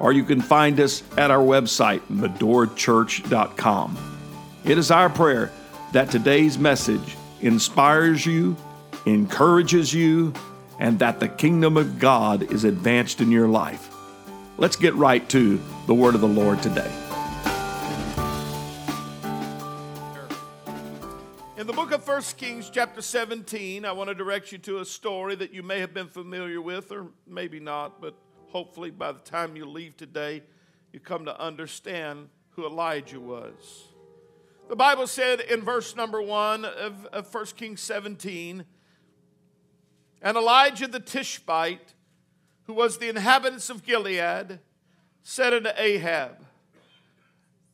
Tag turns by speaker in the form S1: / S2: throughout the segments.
S1: or you can find us at our website, medorachurch.com. It is our prayer that today's message inspires you, encourages you, and that the kingdom of God is advanced in your life. Let's get right to the word of the Lord today.
S2: In the book of 1 Kings, chapter 17, I want to direct you to a story that you may have been familiar with, or maybe not, but hopefully by the time you leave today, you come to understand who Elijah was. The Bible said in verse number one of, of 1 Kings 17, and Elijah the Tishbite, who was the inhabitants of Gilead, said unto Ahab,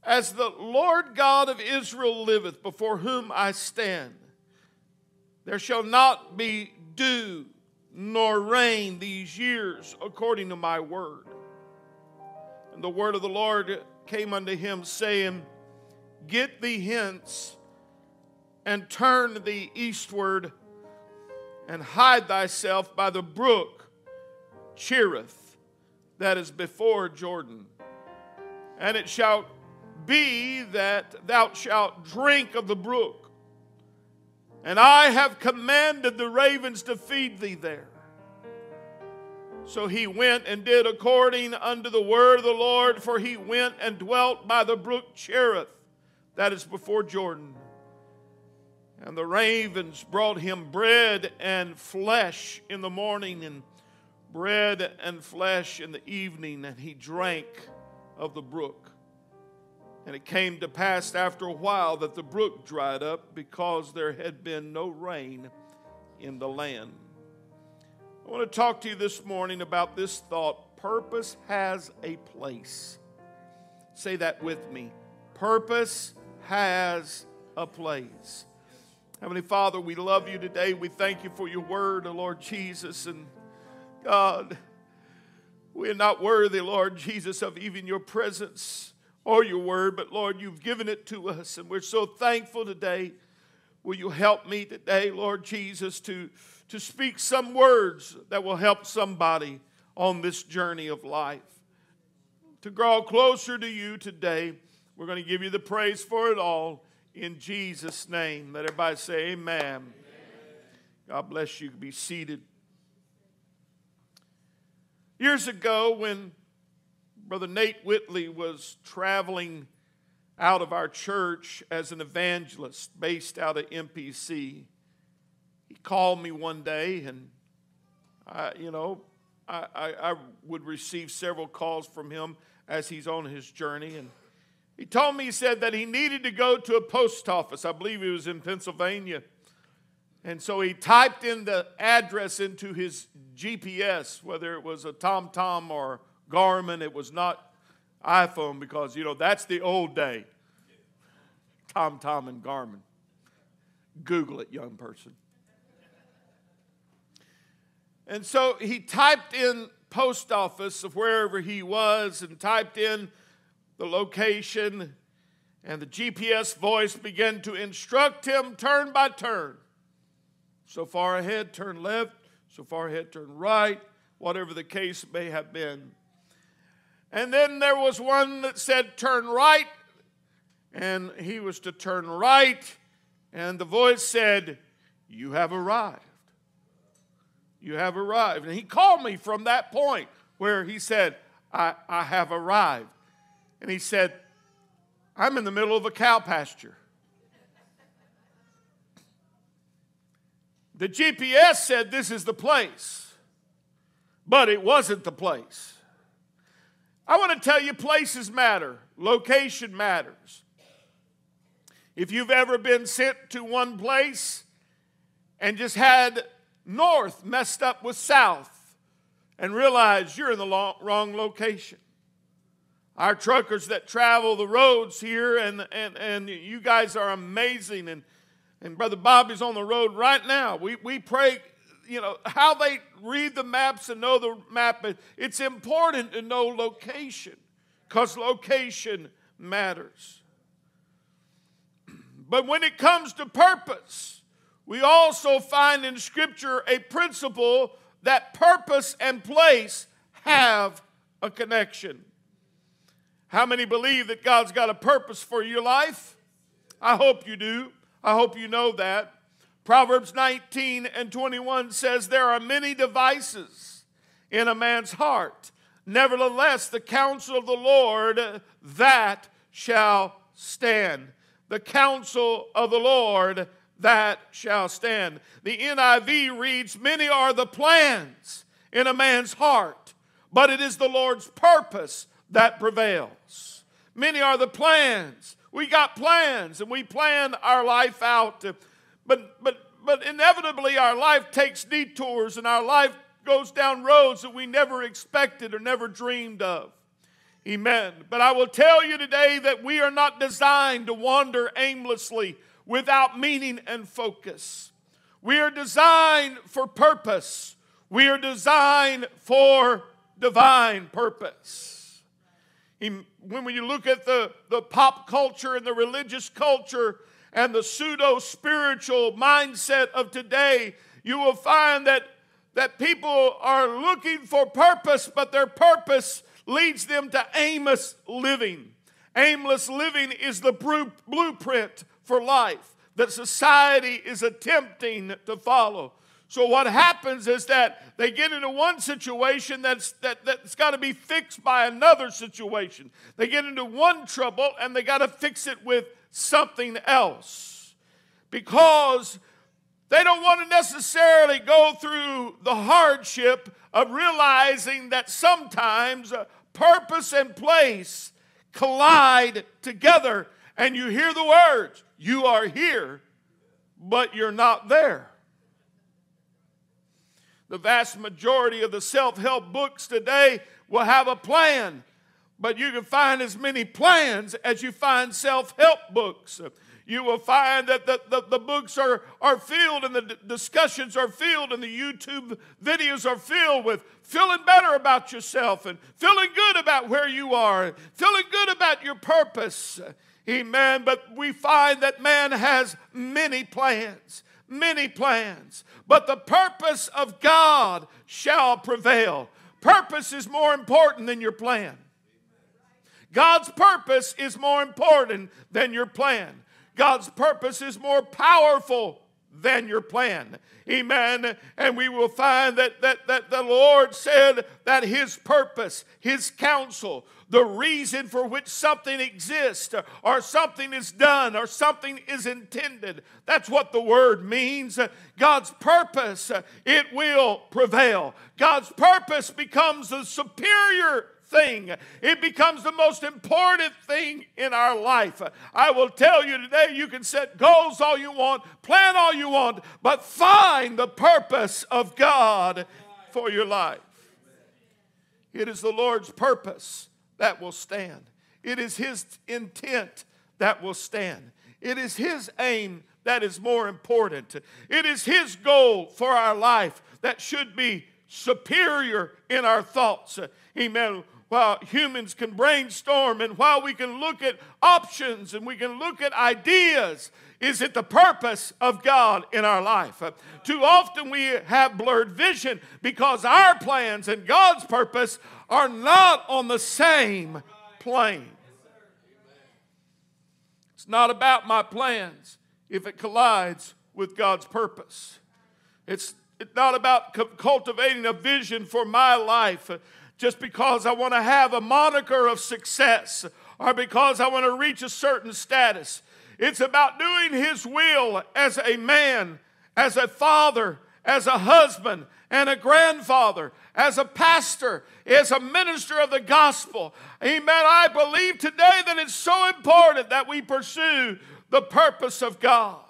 S2: As the Lord God of Israel liveth, before whom I stand, there shall not be dew nor rain these years according to my word. And the word of the Lord came unto him, saying, Get thee hence and turn thee eastward and hide thyself by the brook Cherith that is before Jordan. And it shall be that thou shalt drink of the brook and I have commanded the ravens to feed thee there. So he went and did according unto the word of the Lord, for he went and dwelt by the brook Cherith, that is before Jordan. And the ravens brought him bread and flesh in the morning, and bread and flesh in the evening, and he drank of the brook. And it came to pass after a while that the brook dried up because there had been no rain in the land. I want to talk to you this morning about this thought purpose has a place. Say that with me. Purpose has a place. Heavenly Father, we love you today. We thank you for your word, oh Lord Jesus. And God, we are not worthy, Lord Jesus, of even your presence or your word, but Lord, you've given it to us, and we're so thankful today. Will you help me today, Lord Jesus, to, to speak some words that will help somebody on this journey of life? To grow closer to you today, we're going to give you the praise for it all in Jesus' name. Let everybody say, Amen. amen. God bless you. Be seated. Years ago, when Brother Nate Whitley was traveling out of our church as an evangelist based out of MPC. He called me one day, and I, you know, I, I, I would receive several calls from him as he's on his journey. And he told me, he said that he needed to go to a post office. I believe he was in Pennsylvania. And so he typed in the address into his GPS, whether it was a TomTom or Garmin. It was not iPhone because, you know, that's the old day. TomTom and Garmin. Google it, young person. And so he typed in post office of wherever he was and typed in the location, and the GPS voice began to instruct him turn by turn. So far ahead, turn left, so far ahead, turn right, whatever the case may have been. And then there was one that said, Turn right. And he was to turn right. And the voice said, You have arrived. You have arrived. And he called me from that point where he said, I, I have arrived. And he said, I'm in the middle of a cow pasture. The GPS said this is the place, but it wasn't the place. I want to tell you places matter, location matters. If you've ever been sent to one place and just had north messed up with south and realized you're in the wrong location. our truckers that travel the roads here, and, and, and you guys are amazing. And, and Brother Bobby's on the road right now. We, we pray, you know, how they read the maps and know the map. It's important to know location because location matters. But when it comes to purpose, we also find in Scripture a principle that purpose and place have a connection. How many believe that God's got a purpose for your life? I hope you do. I hope you know that. Proverbs 19 and 21 says, There are many devices in a man's heart. Nevertheless, the counsel of the Lord that shall stand. The counsel of the Lord that shall stand. The NIV reads, Many are the plans in a man's heart, but it is the Lord's purpose that prevails. Many are the plans. We got plans and we plan our life out. But, but, but inevitably, our life takes detours and our life goes down roads that we never expected or never dreamed of. Amen. But I will tell you today that we are not designed to wander aimlessly without meaning and focus. We are designed for purpose. We are designed for divine purpose when you look at the, the pop culture and the religious culture and the pseudo spiritual mindset of today, you will find that, that people are looking for purpose, but their purpose leads them to aimless living. Aimless living is the blueprint for life that society is attempting to follow. So what happens is that they get into one situation that's that, that's got to be fixed by another situation. They get into one trouble and they got to fix it with something else. Because they don't want to necessarily go through the hardship of realizing that sometimes purpose and place collide together and you hear the words, you are here, but you're not there. The vast majority of the self help books today will have a plan, but you can find as many plans as you find self help books. You will find that the, the, the, books are, are filled and the discussions are filled and the YouTube videos are filled with feeling better about yourself and feeling good about where you are, and feeling good about your purpose. Amen. But we find that man has many plans many plans, but the purpose of God shall prevail. Purpose is more important than your plan. God's purpose is more important than your plan. God's purpose is more powerful than your plan. Amen. And we will find that, that, that the Lord said that His purpose, His counsel, the reason for which something exists or something is done or something is intended. That's what the word means. God's purpose, it will prevail. God's purpose becomes the superior thing. It becomes the most important thing in our life. I will tell you today you can set goals all you want, plan all you want, but find the purpose of God for your life. It is the Lord's purpose that will stand. It is His intent that will stand. It is His aim that is more important. It is His goal for our life that should be superior in our thoughts. Amen. While humans can brainstorm and while we can look at options and we can look at ideas, is it the purpose of God in our life? Uh, too often we have blurred vision because our plans and God's purpose are not on the same plane. It's not about my plans if it collides with God's purpose. It's, it's not about cultivating a vision for my life just because I want to have a moniker of success or because I want to reach a certain status. It's about doing His will as a man, as a father, as a husband, and a grandfather, as a pastor, as a minister of the gospel. Amen. I believe today that it's so important that we pursue the purpose of God.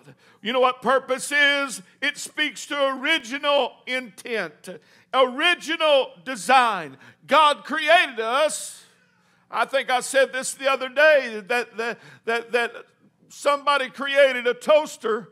S2: You know what purpose is? It speaks to original intent, original design. God created us. I think I said this the other day that, that, that, that somebody created a toaster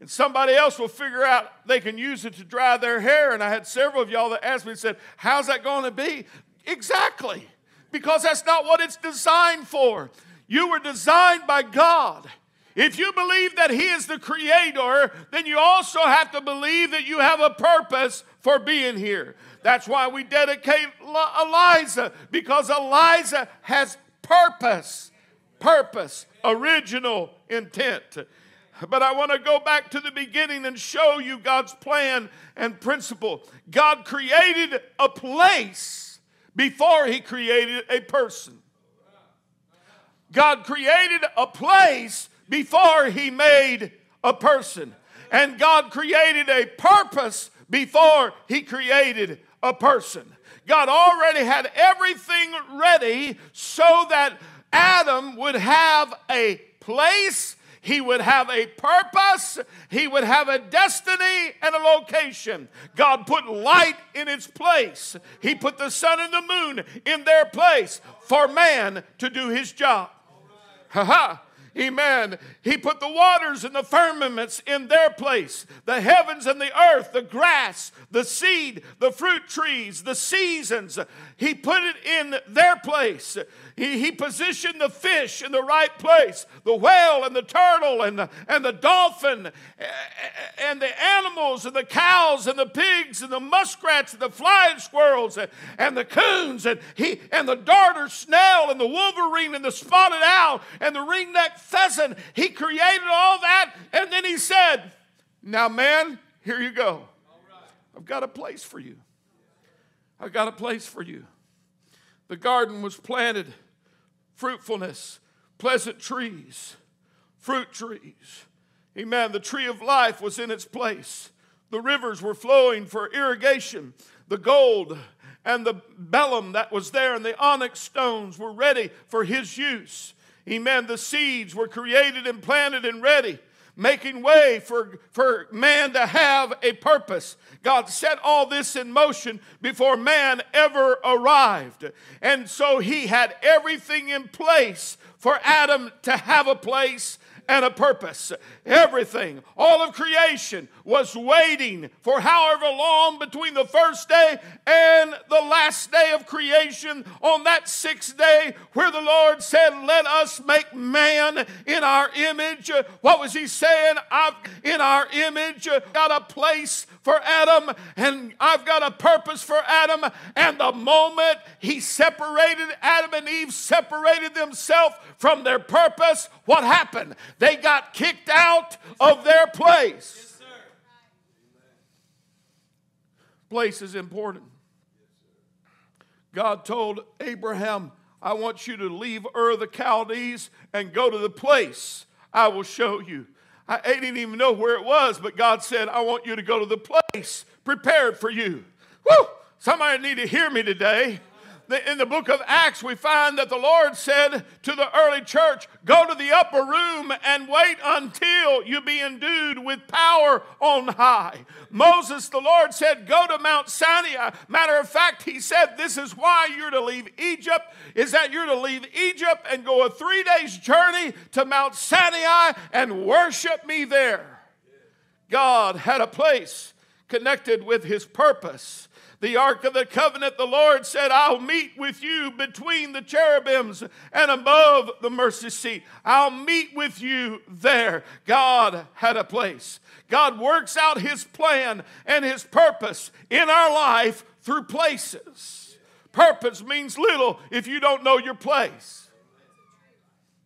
S2: and somebody else will figure out they can use it to dry their hair. And I had several of y'all that asked me and said, How's that going to be? Exactly, because that's not what it's designed for. You were designed by God. If you believe that He is the Creator, then you also have to believe that you have a purpose for being here. That's why we dedicate Eliza, because Eliza has purpose, purpose, original intent. But I want to go back to the beginning and show you God's plan and principle. God created a place before He created a person. God created a place before He made a person. And God created a purpose before He created a person. God already had everything ready so that Adam would have a place, he would have a purpose, he would have a destiny and a location. God put light in its place, He put the sun and the moon in their place for man to do his job. Ha ha. Amen. He put the waters and the firmaments in their place, the heavens and the earth, the grass, the seed, the fruit trees, the seasons. He put it in their place. He, he positioned the fish in the right place the whale and the turtle and the, and the dolphin and the animals and the cows and the pigs and the muskrats and the flying squirrels and, and the coons and, he, and the darter snail and the wolverine and the spotted owl and the ringneck pheasant. He created all that and then he said, Now, man, here you go. I've got a place for you. I've got a place for you. The garden was planted fruitfulness, pleasant trees, fruit trees. Amen. The tree of life was in its place. The rivers were flowing for irrigation. The gold and the bdellium that was there and the onyx stones were ready for his use. Amen. The seeds were created and planted and ready making way for, for man to have a purpose. God set all this in motion before man ever arrived. And so he had everything in place for Adam to have a place and a purpose. Everything, all of creation was waiting for however long between the first day and the last day of creation on that sixth day where the Lord said, Let us make man in our image. What was he saying? I've in our image got a place for Adam and I've got a purpose for Adam. And the moment he separated Adam and Eve, separated themselves from their purpose, what happened? They got kicked out of their place. Place is important. God told Abraham, I want you to leave Ur the Chaldees and go to the place I will show you. I didn't even know where it was, but God said, I want you to go to the place prepared for you. Woo! Somebody need to hear me today in the book of Acts, we find that the Lord said to the early church, Go to the upper room and wait until you be endued with power on high. Moses, the Lord said, Go to Mount Sinai. Matter of fact, he said, This is why you're to leave Egypt, is that you're to leave Egypt and go a three days journey to Mount Sinai and worship me there. God had a place connected with his purpose the Ark of the Covenant, the Lord said, I'll meet with you between the cherubims and above the mercy seat. I'll meet with you there. God had a place. God works out His plan and His purpose in our life through places. Purpose means little if you don't know your place.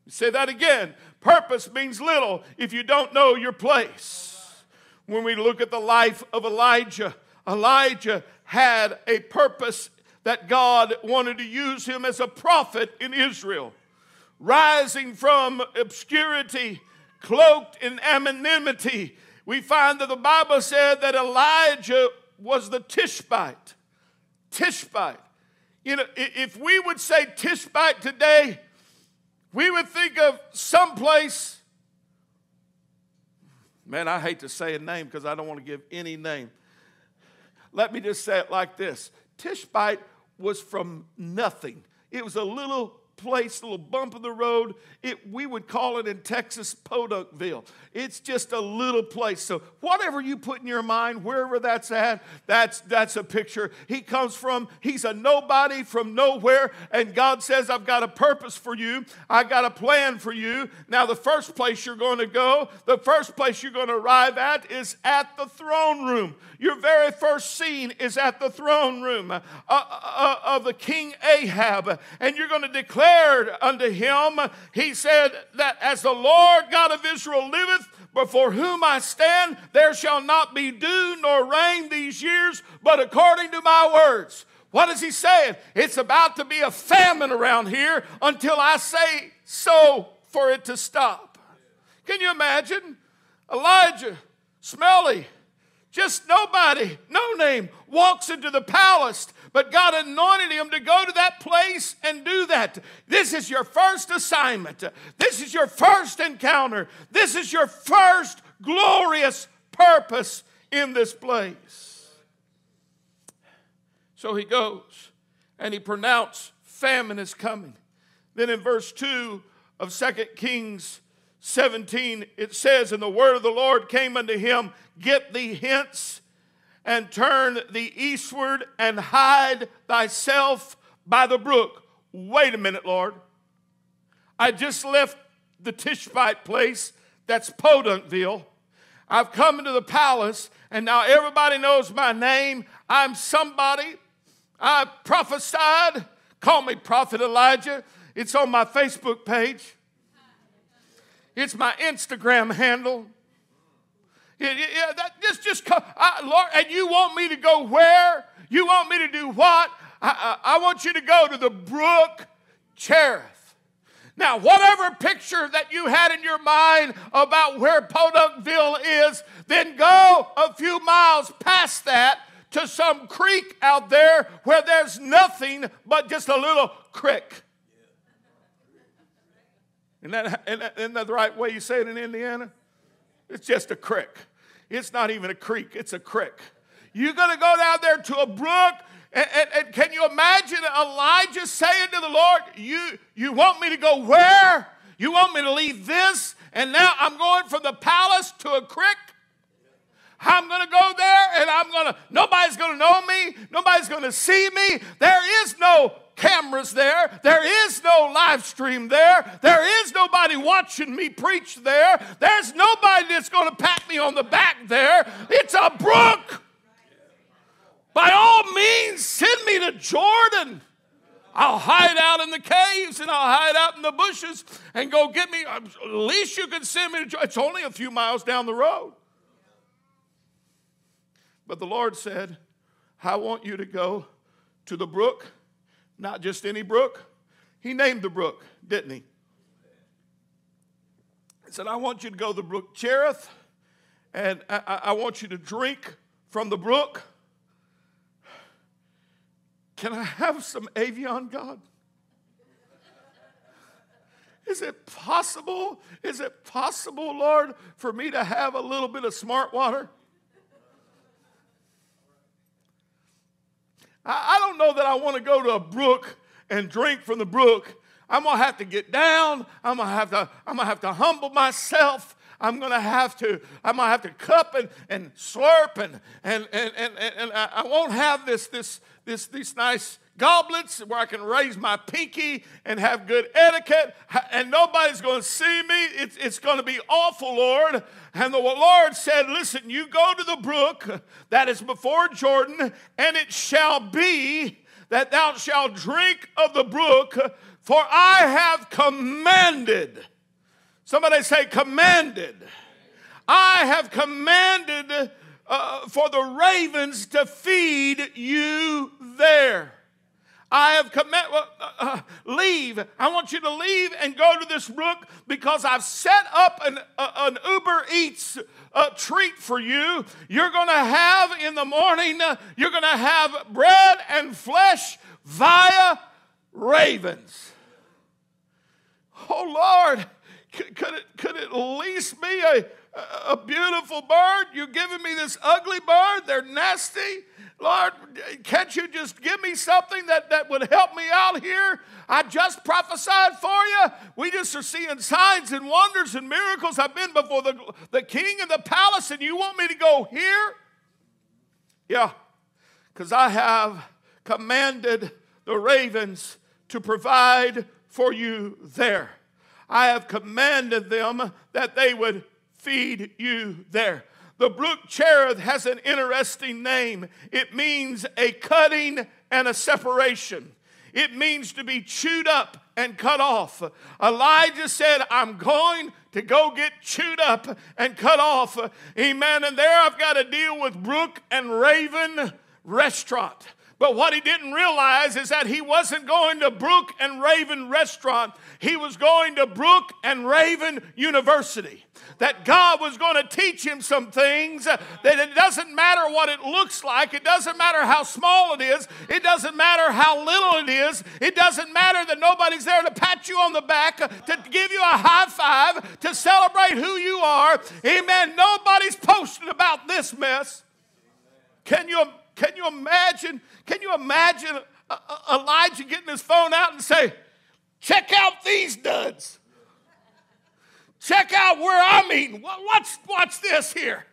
S2: Say that again. Purpose means little if you don't know your place. When we look at the life of Elijah, Elijah had a purpose that God wanted to use him as a prophet in Israel. Rising from obscurity, cloaked in anonymity, we find that the Bible said that Elijah was the Tishbite. Tishbite. You know, if we would say Tishbite today, we would think of someplace. Man, I hate to say a name because I don't want to give any name. Let me just say it like this Tishbite was from nothing. It was a little place, little bump in the road. It, we would call it in Texas Podunkville. It's just a little place. So whatever you put in your mind, wherever that's at, that's that's a picture. He comes from, he's a nobody from nowhere, and God says, I've got a purpose for you. I got a plan for you. Now, the first place you're going to go, the first place you're going to arrive at is at the throne room. Your very first scene is at the throne room uh, uh, uh of the King Ahab, and you're going to declare unto him, he said, that as the Lord God of Israel liveth, before whom I stand, there shall not be dew nor rain these years, but according to my words. What is he saying? It's about to be a famine around here until I say so for it to stop. Can you imagine? Elijah, smelly, just nobody, no name, walks into the palace but God anointed him to go to that place and do that. This is your first assignment. This is your first encounter. This is your first glorious purpose in this place. So he goes and he pronounced famine is coming. Then in verse 2 of 2 Kings 17, it says, And the word of the Lord came unto him, Get thee hence and turn thee eastward and hide thyself by the brook. Wait a minute, Lord. I just left the Tishbite place, that's Podunkville. I've come into the palace, and now everybody knows my name. I'm somebody. I prophesied. Call me Prophet Elijah. It's on my Facebook page, it's my Instagram handle. Yeah, yeah, that, just, just come, I, Lord, and you want me to go where? You want me to do what? I, I, I want you to go to the brook Cherith. Now, whatever picture that you had in your mind about where Podunkville is, then go a few miles past that to some creek out there where there's nothing but just a little creek. Isn't that, isn't that the right way you say it in Indiana? It's just a creek. It's not even a creek, it's a creek. You're going to go down there to a brook. And, and, and, can you imagine Elijah saying to the Lord, you, you want me to go where? You want me to leave this? And now I'm going from the palace to a creek? I'm going to go there and I'm going to, nobody's going to know me. Nobody's going to see me. There is no cameras there. There is no live stream there. There is nobody watching me preach there. There's nobody that's going to pat me on the back there. It's a brook. By all means, send me to Jordan. I'll hide out in the caves and I'll hide out in the bushes and go get me. At least you can send me to Jordan. It's only a few miles down the road. But the Lord said, I want you to go to the brook not just any brook. He named the brook, didn't he? He said, I want you to go to the brook Cherith, and I, I want you to drink from the brook. Can I have some Evian, God? Is it possible? Is it possible, Lord, for me to have a little bit of smart water? I, don't know that I want to go to a brook and drink from the brook. I'm gonna have to get down. I'm gonna have to, I'm gonna have to humble myself. I'm gonna have to, I'm gonna have to cup and, and slurp and and and and, and I won't have this this this these nice goblets where I can raise my pinky and have good etiquette, and nobody's going to see me. It's, it's going to be awful, Lord. And the Lord said, Listen, you go to the brook that is before Jordan, and it shall be that thou shalt drink of the brook, for I have commanded. Somebody say, commanded. I have commanded uh, for the ravens to feed you there. I have command, uh, uh, leave. I want you to leave and go to this brook because I've set up an, uh, an Uber Eats uh, treat for you. You're going to have in the morning, uh, you're going to have bread and flesh via ravens. Oh Lord, could, could, it, could it at least be a, a beautiful bird. You're giving me this ugly bird. They're nasty. Lord, can't you just give me something that, that would help me out here? I just prophesied for you. We just are seeing signs and wonders and miracles. I've been before the, the king in the palace, and you want me to go here? Yeah, because I have commanded the ravens to provide for you there. I have commanded them that they would feed you there. The brook Cherith has an interesting name. It means a cutting and a separation. It means to be chewed up and cut off. Elijah said, I'm going to go get chewed up and cut off. Amen. And there I've got to deal with Brook and Raven restaurant. But what he didn't realize is that he wasn't going to Brook and Raven restaurant. He was going to Brook and Raven University. That God was going to teach him some things that it doesn't matter what it looks like. It doesn't matter how small it is. It doesn't matter how little it is. It doesn't matter that nobody's there to pat you on the back, to give you a high five, to celebrate who you are. Amen. Nobody's posted about this mess. Can you can you imagine? Can you imagine Elijah getting his phone out and say, "Check out these duds. Check out where I'm eating. Watch, watch this here."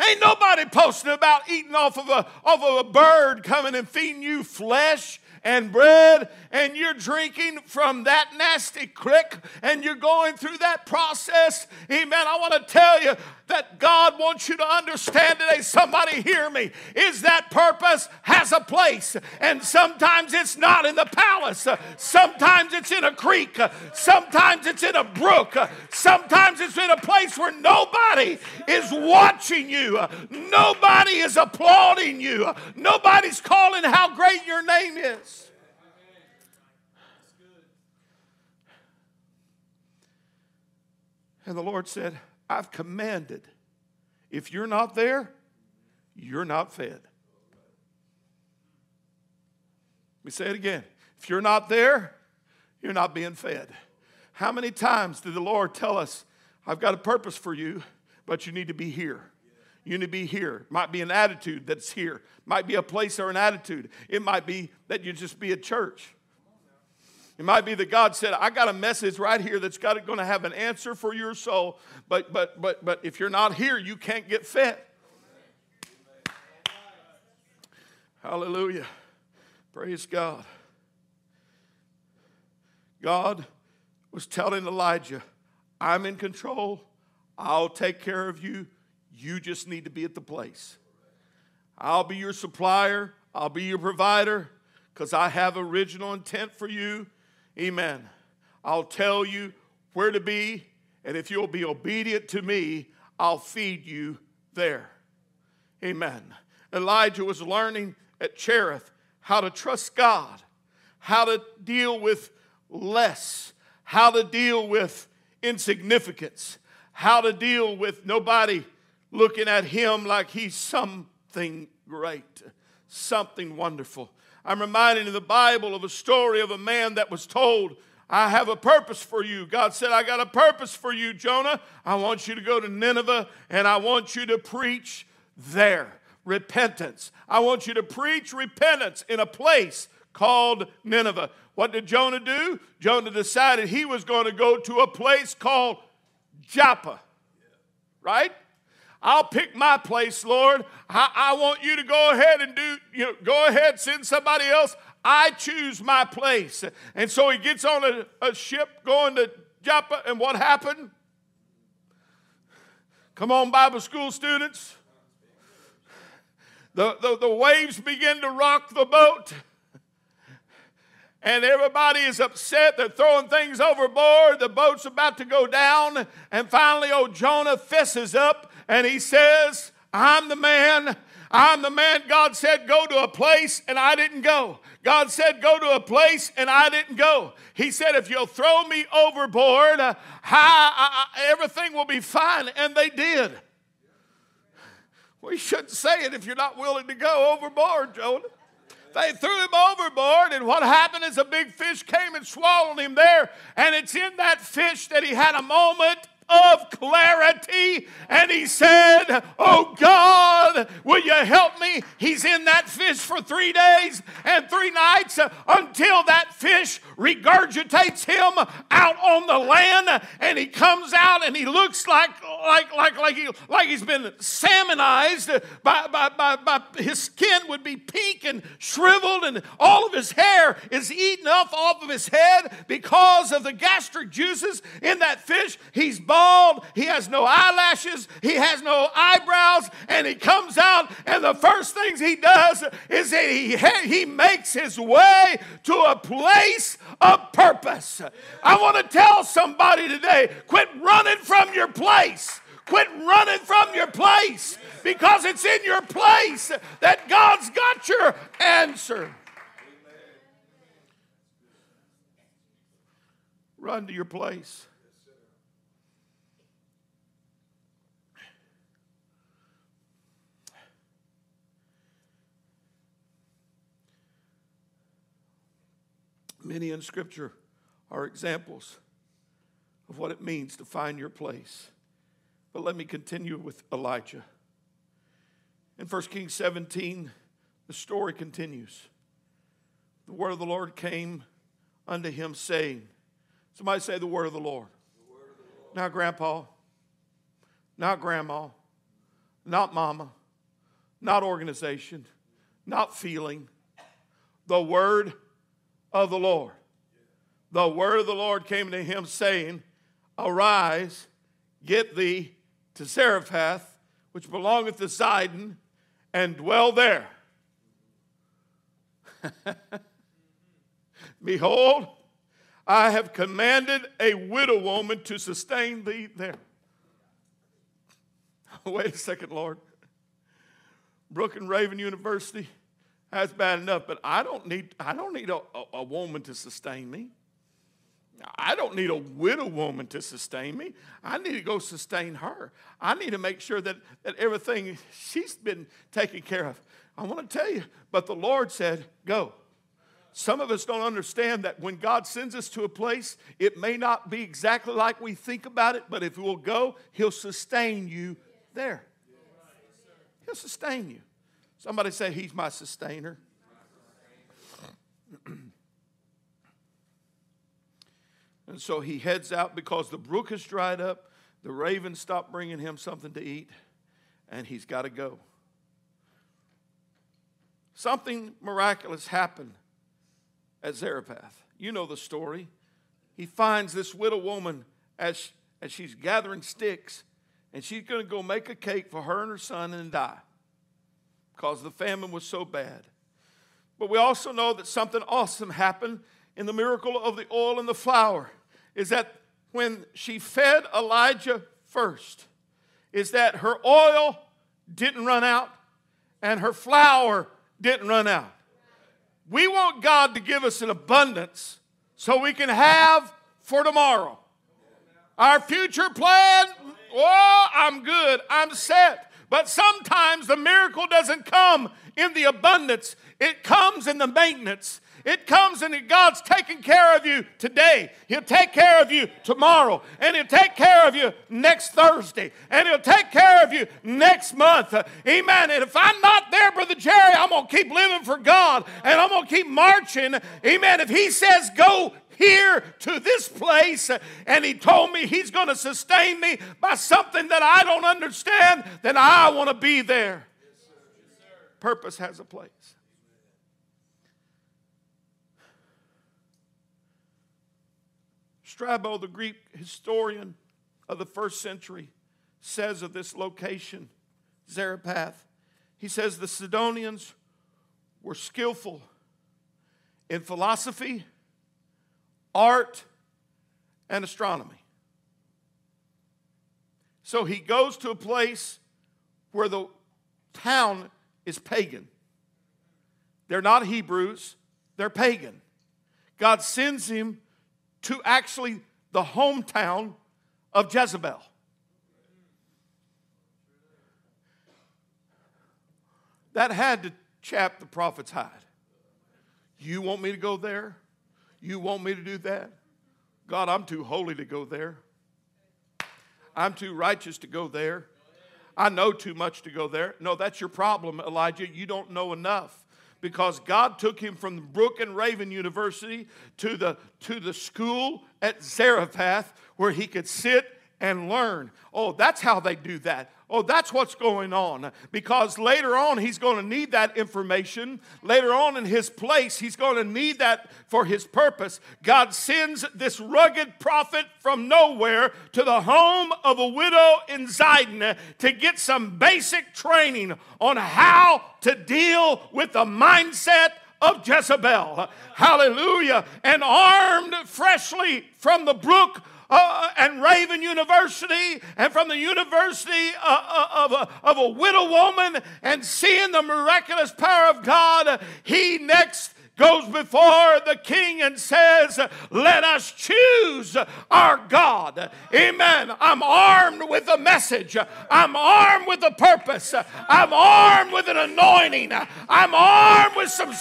S2: Ain't nobody posting about eating off of a off of a bird coming and feeding you flesh and bread, and you're drinking from that nasty creek, and you're going through that process. Amen. I want to tell you that God wants you to understand today. Somebody hear me. Is that purpose has a place, and sometimes it's not in the palace. Sometimes it's in a creek. Sometimes it's in a brook. Sometimes it's in a place where nobody is watching you. Nobody is applauding you. Nobody's calling how great your name is. And the Lord said, I've commanded. If you're not there, you're not fed. Me say it again. If you're not there, you're not being fed. How many times did the Lord tell us, I've got a purpose for you, but you need to be here? You need to be here. Might be an attitude that's here. Might be a place or an attitude. It might be that you just be at church. It might be that God said, I got a message right here that's got going to have an answer for your soul, but but but but if you're not here, you can't get fed. Hallelujah. Praise God. God was telling Elijah, I'm in control. I'll take care of you. You just need to be at the place. I'll be your supplier. I'll be your provider because I have original intent for you Amen. I'll tell you where to be, and if you'll be obedient to me, I'll feed you there. Amen. Elijah was learning at Cherith how to trust God, how to deal with less, how to deal with insignificance, how to deal with nobody looking at him like he's something great, something wonderful. I'm reminded in the Bible of a story of a man that was told, I have a purpose for you. God said, I got a purpose for you, Jonah. I want you to go to Nineveh and I want you to preach there repentance. I want you to preach repentance in a place called Nineveh. What did Jonah do? Jonah decided he was going to go to a place called Joppa, right? I'll pick my place, Lord. I, I, want you to go ahead and do, you know, go ahead, send somebody else. I choose my place. And so he gets on a, a ship going to Joppa, and what happened? Come on, Bible school students. The, the, the waves begin to rock the boat and everybody is upset. They're throwing things overboard. The boat's about to go down. And finally, old Jonah fesses up and he says, I'm the man. I'm the man God said go to a place and I didn't go. God said go to a place and I didn't go. He said if you'll throw me overboard, uh, I, I, everything will be fine. And they did. We shouldn't say it if you're not willing to go overboard, Jonah. They threw him overboard, and what happened is a big fish came and swallowed him there. And it's in that fish that he had a moment of clarity and he said, Oh God, will you help me? He's in that fish for three days and three nights uh, until that fish regurgitates him out on the land and he comes out and he looks like, like, like, like, he, like he's been salmonized. By, by, by, by, his skin would be pink and shriveled and all of his hair is eaten up off of his head because of the gastric juices in that fish. He's bald. He has no eyelashes. He has no eyebrows. And he comes out, and the first things he does is that he, he makes his way to a place of purpose. I want to tell somebody today quit running from your place. Quit running from your place because it's in your place that God's got your answer. Run to your place. Many in Scripture are examples of what it means to find your place. But let me continue with Elijah. In 1 Kings 17, the story continues. The word of the Lord came unto him, saying, Somebody say the word of the Lord. The Lord. Not grandpa, not grandma, not mama, not organization, not feeling. The word of the Lord. The word of the Lord came to him, saying, Arise, get thee to Zarephath, which belongeth to Sidon, and dwell there. Behold, I have commanded a widow woman to sustain thee there. Wait a second, Lord. Brook and Raven University that's bad enough, but I don't need, I don't need a, a, a woman to sustain me. I don't need a widow woman to sustain me. I need to go sustain her. I need to make sure that, that everything she's been taken care of. I want to tell you, but the Lord said, Go. Some of us don't understand that when God sends us to a place, it may not be exactly like we think about it, but if we'll go, He'll sustain you there. He'll sustain you. Somebody say, He's my sustainer. and so he heads out because the brook has dried up, the ravens stopped bringing him something to eat, and he's got to go. Something miraculous happened at Zarephath. You know the story. He finds this widow woman as, as she's gathering sticks, and she's going to go make a cake for her and her son and die because the famine was so bad. But we also know that something awesome happened in the miracle of the oil and the flour is that when she fed Elijah first, is that her oil didn't run out and her flour didn't run out. We want God to give us an abundance so we can have for tomorrow. Our future plan, oh, I'm good, I'm set. But sometimes the miracle doesn't come in the abundance, it comes in the maintenance. It comes and God's taking care of you today. He'll take care of you tomorrow. And He'll take care of you next Thursday. And He'll take care of you next month. Amen. And if I'm not there, Brother Jerry, I'm going to keep living for God. And I'm going to keep marching. Amen. If He says go, here to this place and he told me he's going to sustain me by something that I don't understand, then I want to be there. Purpose has a place. Strabo, the Greek historian of the first century, says of this location, Zarephath, he says the Sidonians were skillful in philosophy art, and astronomy. So he goes to a place where the town is pagan. They're not Hebrews, they're pagan. God sends him to actually the hometown of Jezebel. That had to chap the prophet's hide. You want me to go there? You want me to do that? God, I'm too holy to go there. I'm too righteous to go there. I know too much to go there. No, that's your problem, Elijah. You don't know enough because God took him from Brook and Raven University to the, to the school at Zarephath where he could sit and learn. Oh, that's how they do that. Oh, that's what's going on. Because later on, he's going to need that information. Later on in his place, he's going to need that for his purpose. God sends this rugged prophet from nowhere to the home of a widow in Zidon to get some basic training on how to deal with the mindset of Jezebel. Hallelujah. And armed freshly from the brook uh, and Raven University and from the University uh, uh, of, a, of a widow woman and seeing the miraculous power of God, he next goes before the king and says, Let us choose our God. Amen. I'm armed with a message, I'm armed with a purpose, I'm armed with an anointing, I'm armed with some.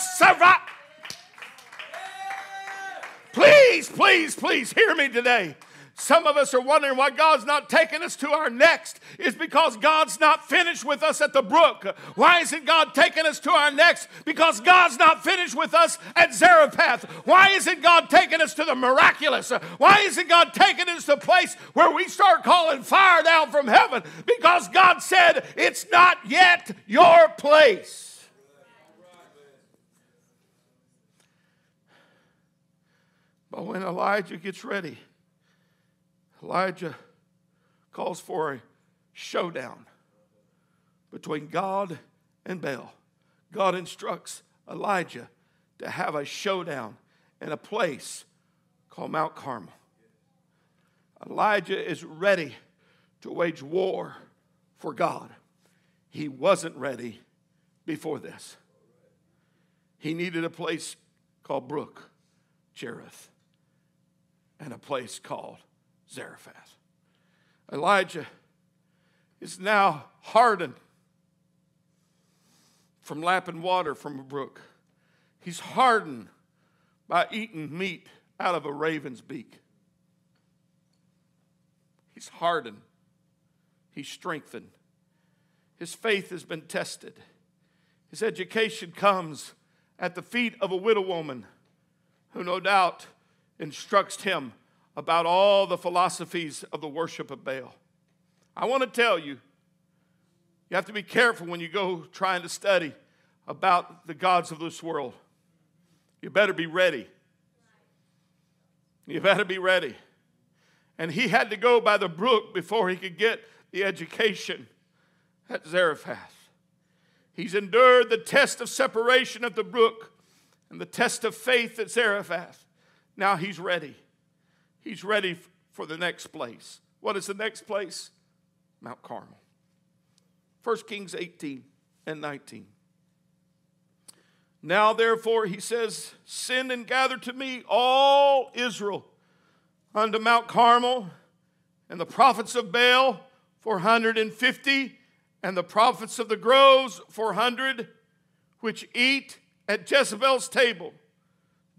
S2: Please, please, please hear me today. Some of us are wondering why God's not taking us to our next. Is because God's not finished with us at the brook. Why isn't God taking us to our next? Because God's not finished with us at Zarephath. Why isn't God taking us to the miraculous? Why isn't God taking us to a place where we start calling fire down from heaven? Because God said it's not yet your place. But when Elijah gets ready, Elijah calls for a showdown between God and Baal. God instructs Elijah to have a showdown in a place called Mount Carmel. Elijah is ready to wage war for God. He wasn't ready before this. He needed a place called Brook, Cherith, and a place called Zarephath. Elijah is now hardened from lapping water from a brook. He's hardened by eating meat out of a raven's beak. He's hardened. He's strengthened. His faith has been tested. His education comes at the feet of a widow woman who, no doubt, instructs him about all the philosophies of the worship of Baal. I want to tell you, you have to be careful when you go trying to study about the gods of this world. You better be ready. You better be ready. And he had to go by the brook before he could get the education at Zarephath. He's endured the test of separation at the brook and the test of faith at Zarephath. Now he's ready. He's ready for the next place. What is the next place? Mount Carmel. 1 Kings 18 and 19. Now, therefore, he says, Send and gather to me all Israel unto Mount Carmel, and the prophets of Baal, 450, and the prophets of the groves, 400, which eat at Jezebel's table.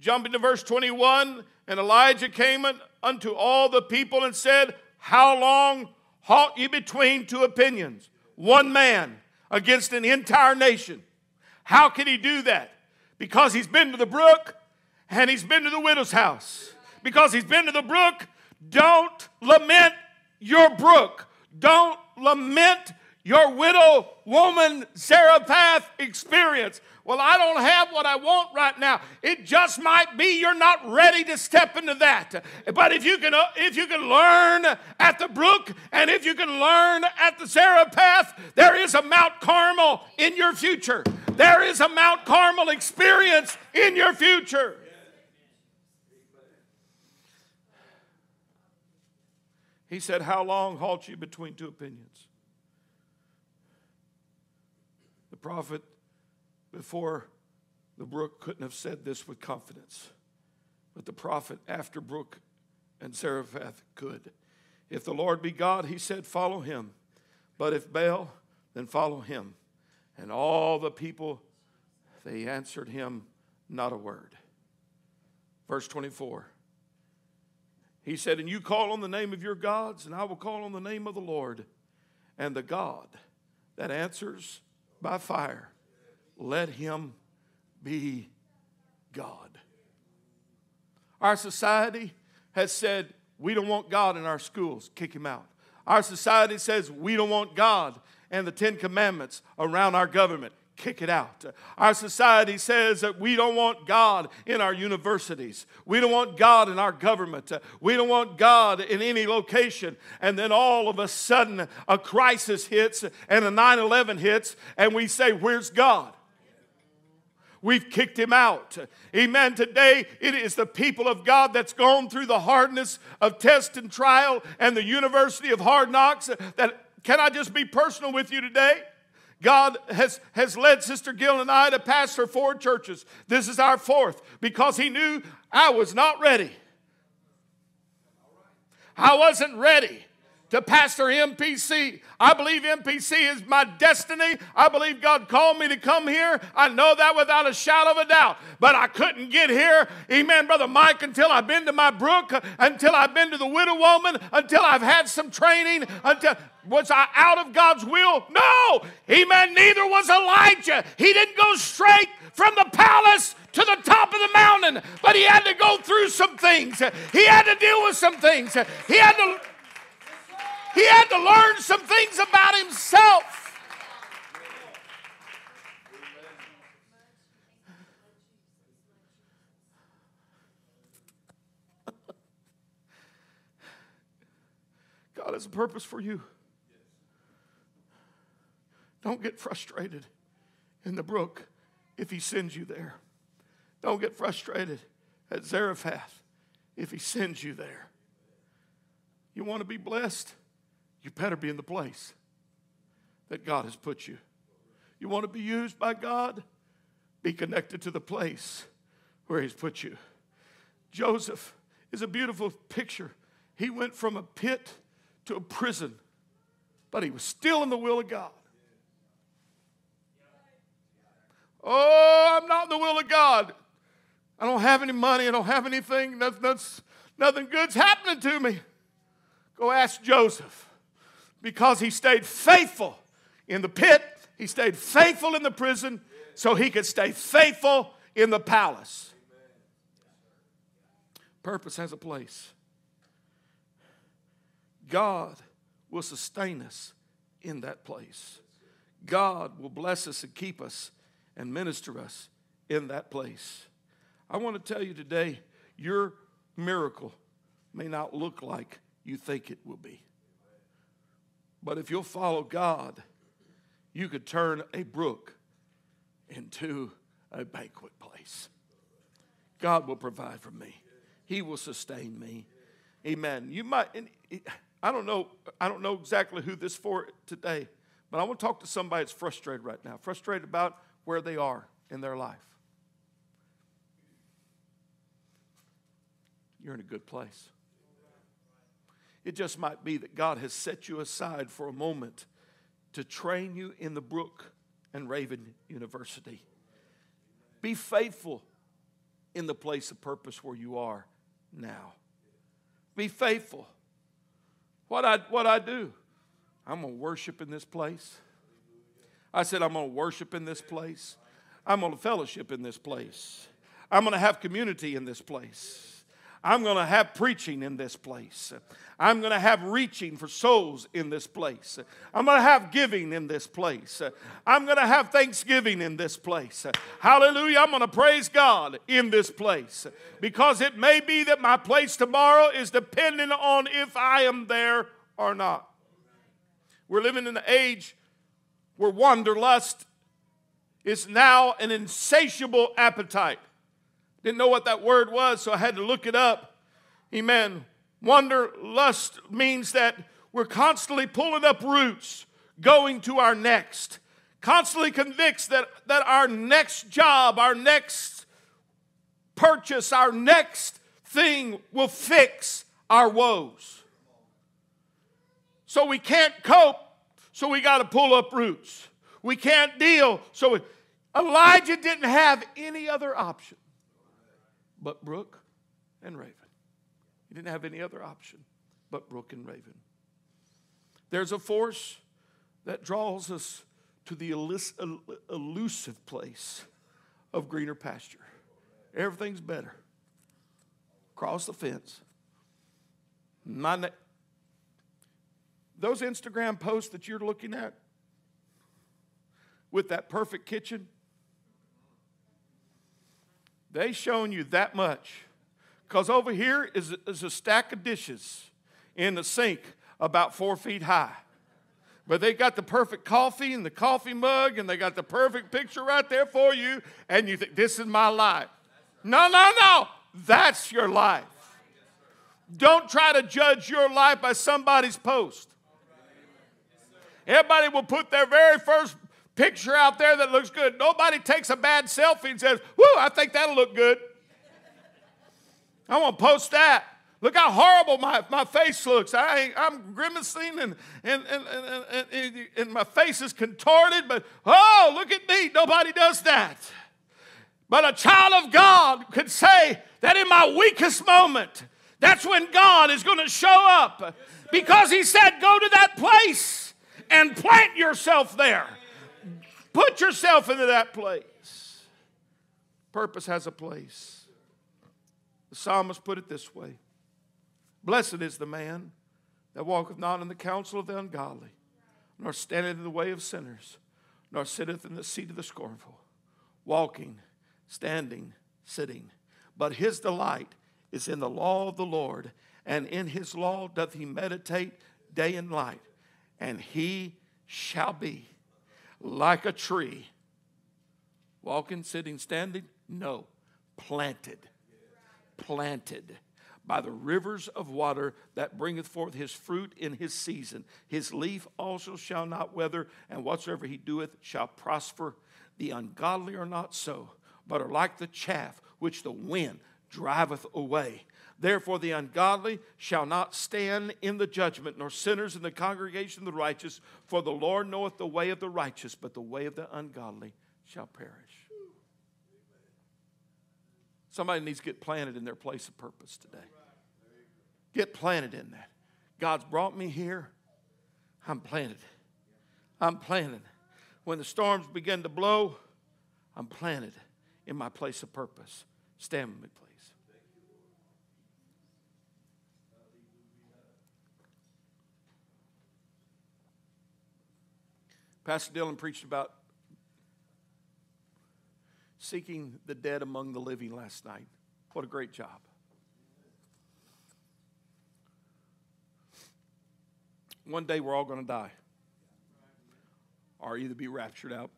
S2: Jumping to verse 21, and Elijah came unto all the people and said, How long halt ye between two opinions? One man against an entire nation. How can he do that? Because he's been to the brook and he's been to the widow's house. Because he's been to the brook, don't lament your brook. Don't lament your widow woman Zarephath experience. Well, I don't have what I want right now. It just might be you're not ready to step into that. But if you can, uh, if you can learn at the brook and if you can learn at the Zarephath, there is a Mount Carmel in your future. There is a Mount Carmel experience in your future. He said, How long halt you between two opinions? The prophet before the brook couldn't have said this with confidence. But the prophet after Brook and Zarephath could. If the Lord be God, he said, follow him. But if Baal, then follow him. And all the people, they answered him not a word. Verse 24. He said, And you call on the name of your gods, and I will call on the name of the Lord. And the God that answers by fire, let him be God. Our society has said, We don't want God in our schools, kick him out. Our society says, We don't want God and the Ten Commandments around our government kick it out. Our society says that we don't want God in our universities. We don't want God in our government. We don't want God in any location. And then all of a sudden, a crisis hits and a 9 11 hits, and we say, Where's God? We've kicked him out. Amen. Today, it is the people of God that's gone through the hardness of test and trial and the university of hard knocks. That can I just be personal with you today? God has, has led Sister Gill and I to pastor four churches. This is our fourth because He knew I was not ready. I wasn't ready to pastor MPC. I believe MPC is my destiny. I believe God called me to come here. I know that without a shadow of a doubt. But I couldn't get here, amen, Brother Mike, until I've been to my brook, until I've been to the widow woman, until I've had some training, until. Was I out of God's will? No! Amen. Neither was Elijah. He didn't go straight from the palace to the top of the mountain, but he had to go through some things. He had to deal with some things. He had to he had to learn some things about himself. God has a purpose for you. Don't get frustrated in the brook if he sends you there. Don't get frustrated at Zarephath if he sends you there. You want to be blessed? You better be in the place that God has put you. You want to be used by God? Be connected to the place where He's put you. Joseph is a beautiful picture. He went from a pit to a prison, but he was still in the will of God. Oh, I'm not in the will of God. I don't have any money. I don't have anything. That's, nothing good's happening to me. Go ask Joseph. Because he stayed faithful in the pit, he stayed faithful in the prison, so he could stay faithful in the palace. Purpose has a place. God will sustain us in that place. God will bless us and keep us and minister us in that place. I want to tell you today your miracle may not look like you think it will be. But if you'll follow God, you could turn a brook into a banquet place. God will provide for me. He will sustain me. Amen. You might I don't know I don't know exactly who this for today, but I want to talk to somebody that's frustrated right now, frustrated about where they are in their life. You're in a good place. It just might be that God has set you aside for a moment to train you in the Brook and Raven University. Be faithful in the place of purpose where you are now. Be faithful. What I what I do, I'm gonna worship in this place. I said, I'm going to worship in this place. I'm going to fellowship in this place. I'm going to have community in this place. I'm going to have preaching in this place. I'm going to have reaching for souls in this place. I'm going to have giving in this place. I'm going to have thanksgiving in this place. Hallelujah. I'm going to praise God in this place because it may be that my place tomorrow is dependent on if I am there or not. We're living in an age where wanderlust is now an insatiable appetite. Didn't know what that word was, so I had to look it up. Amen. Wanderlust means that we're constantly pulling up roots, going to our next, constantly convinced that, that our next job, our next purchase, our next thing will fix our woes. So we can't cope so we got to pull up roots. We can't deal. So Elijah didn't have any other option but Brook and Raven. He didn't have any other option but brook and raven. There's a force that draws us to the elusive place of greener pasture. Everything's better. Cross the fence. My na- those Instagram posts that you're looking at with that perfect kitchen, they showing you that much. Because over here is, is a stack of dishes in the sink about four feet high. But they got the perfect coffee and the coffee mug, and they got the perfect picture right there for you, and you think, this is my life. No, no, no. That's your life. Don't try to judge your life by somebody's post. Everybody will put their very first picture out there that looks good. Nobody takes a bad selfie and says, Whoo, I think that'll look good. I want to post that. Look how horrible my, my face looks. I, I'm grimacing and, and, and, and, and, and my face is contorted, but oh, look at me. Nobody does that. But a child of God could say that in my weakest moment, that's when God is going to show up because He said, Go to that place and plant yourself there. Put yourself into that place. Purpose has a place. The psalmist put it this way Blessed is the man that walketh not in the counsel of the ungodly, nor standeth in the way of sinners, nor sitteth in the seat of the scornful, walking, standing, sitting. But his delight is in the law of the Lord, and in his law doth he meditate day and night. And he shall be like a tree. Walking, sitting, standing? No, planted. Planted by the rivers of water that bringeth forth his fruit in his season. His leaf also shall not wither, and whatsoever he doeth shall prosper. The ungodly are not so, but are like the chaff which the wind driveth away. Therefore, the ungodly shall not stand in the judgment, nor sinners in the congregation of the righteous. For the Lord knoweth the way of the righteous, but the way of the ungodly shall perish. Somebody needs to get planted in their place of purpose today. Get planted in that. God's brought me here. I'm planted. I'm planted. When the storms begin to blow, I'm planted in my place of purpose. Stand with me, please. Pastor Dylan preached about seeking the dead among the living last night. What a great job. One day we're all going to die or either be raptured out.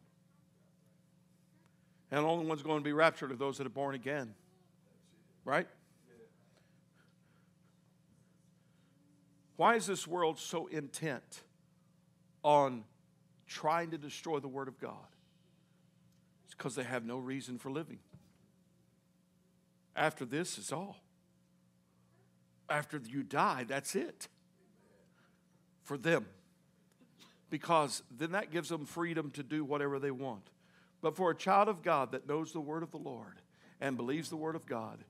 S2: And the only ones going to be raptured are those that are born again. Right? Why is this world so intent on trying to destroy the Word of God? It's because they have no reason for living. After this is all. After you die, that's it for them because then that gives them freedom to do whatever they want. But for a child of God that knows the word of the Lord and believes the word of God,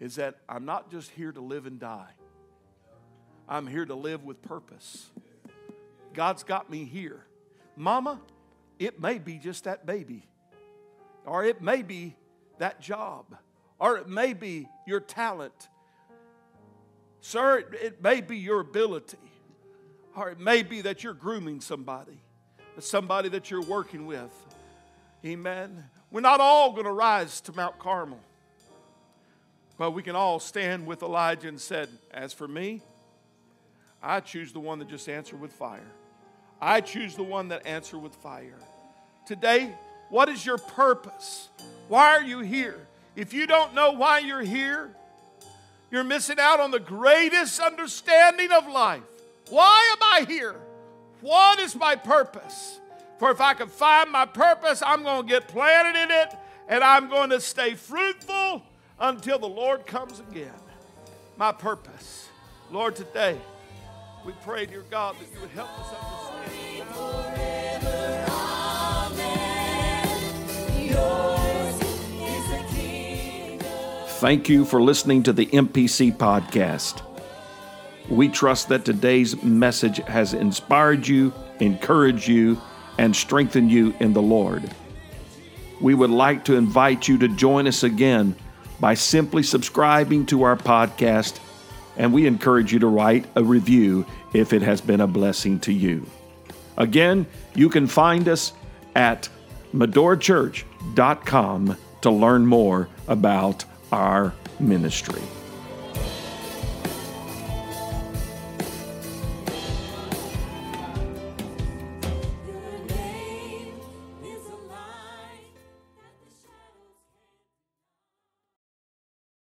S2: is that I'm not just here to live and die, I'm here to live with purpose. God's got me here. Mama, it may be just that baby, or it may be that job, or it may be your talent. Sir, it, it may be your ability. Or it may be that you're grooming somebody, somebody that you're working with. Amen. We're not all going to rise to Mount Carmel, but we can all stand with Elijah and said, As for me, I choose the one that just answered with fire. I choose the one that answered with fire. Today, what is your purpose? Why are you here? If you don't know why you're here, you're missing out on the greatest understanding of life. Why am I here? What is my purpose? For if I can find my purpose, I'm going to get planted in it and I'm going to stay fruitful until the Lord comes again. My purpose. Lord, today we pray, dear God, that you would help us understand. Thank you for listening to the MPC podcast. We trust that today's message has inspired you, encouraged you, and strengthened you in the Lord. We would like to invite you to join us again by simply subscribing to our podcast, and we encourage you to write a review if it has been a blessing to you. Again, you can find us at medorachurch.com to learn more about our ministry.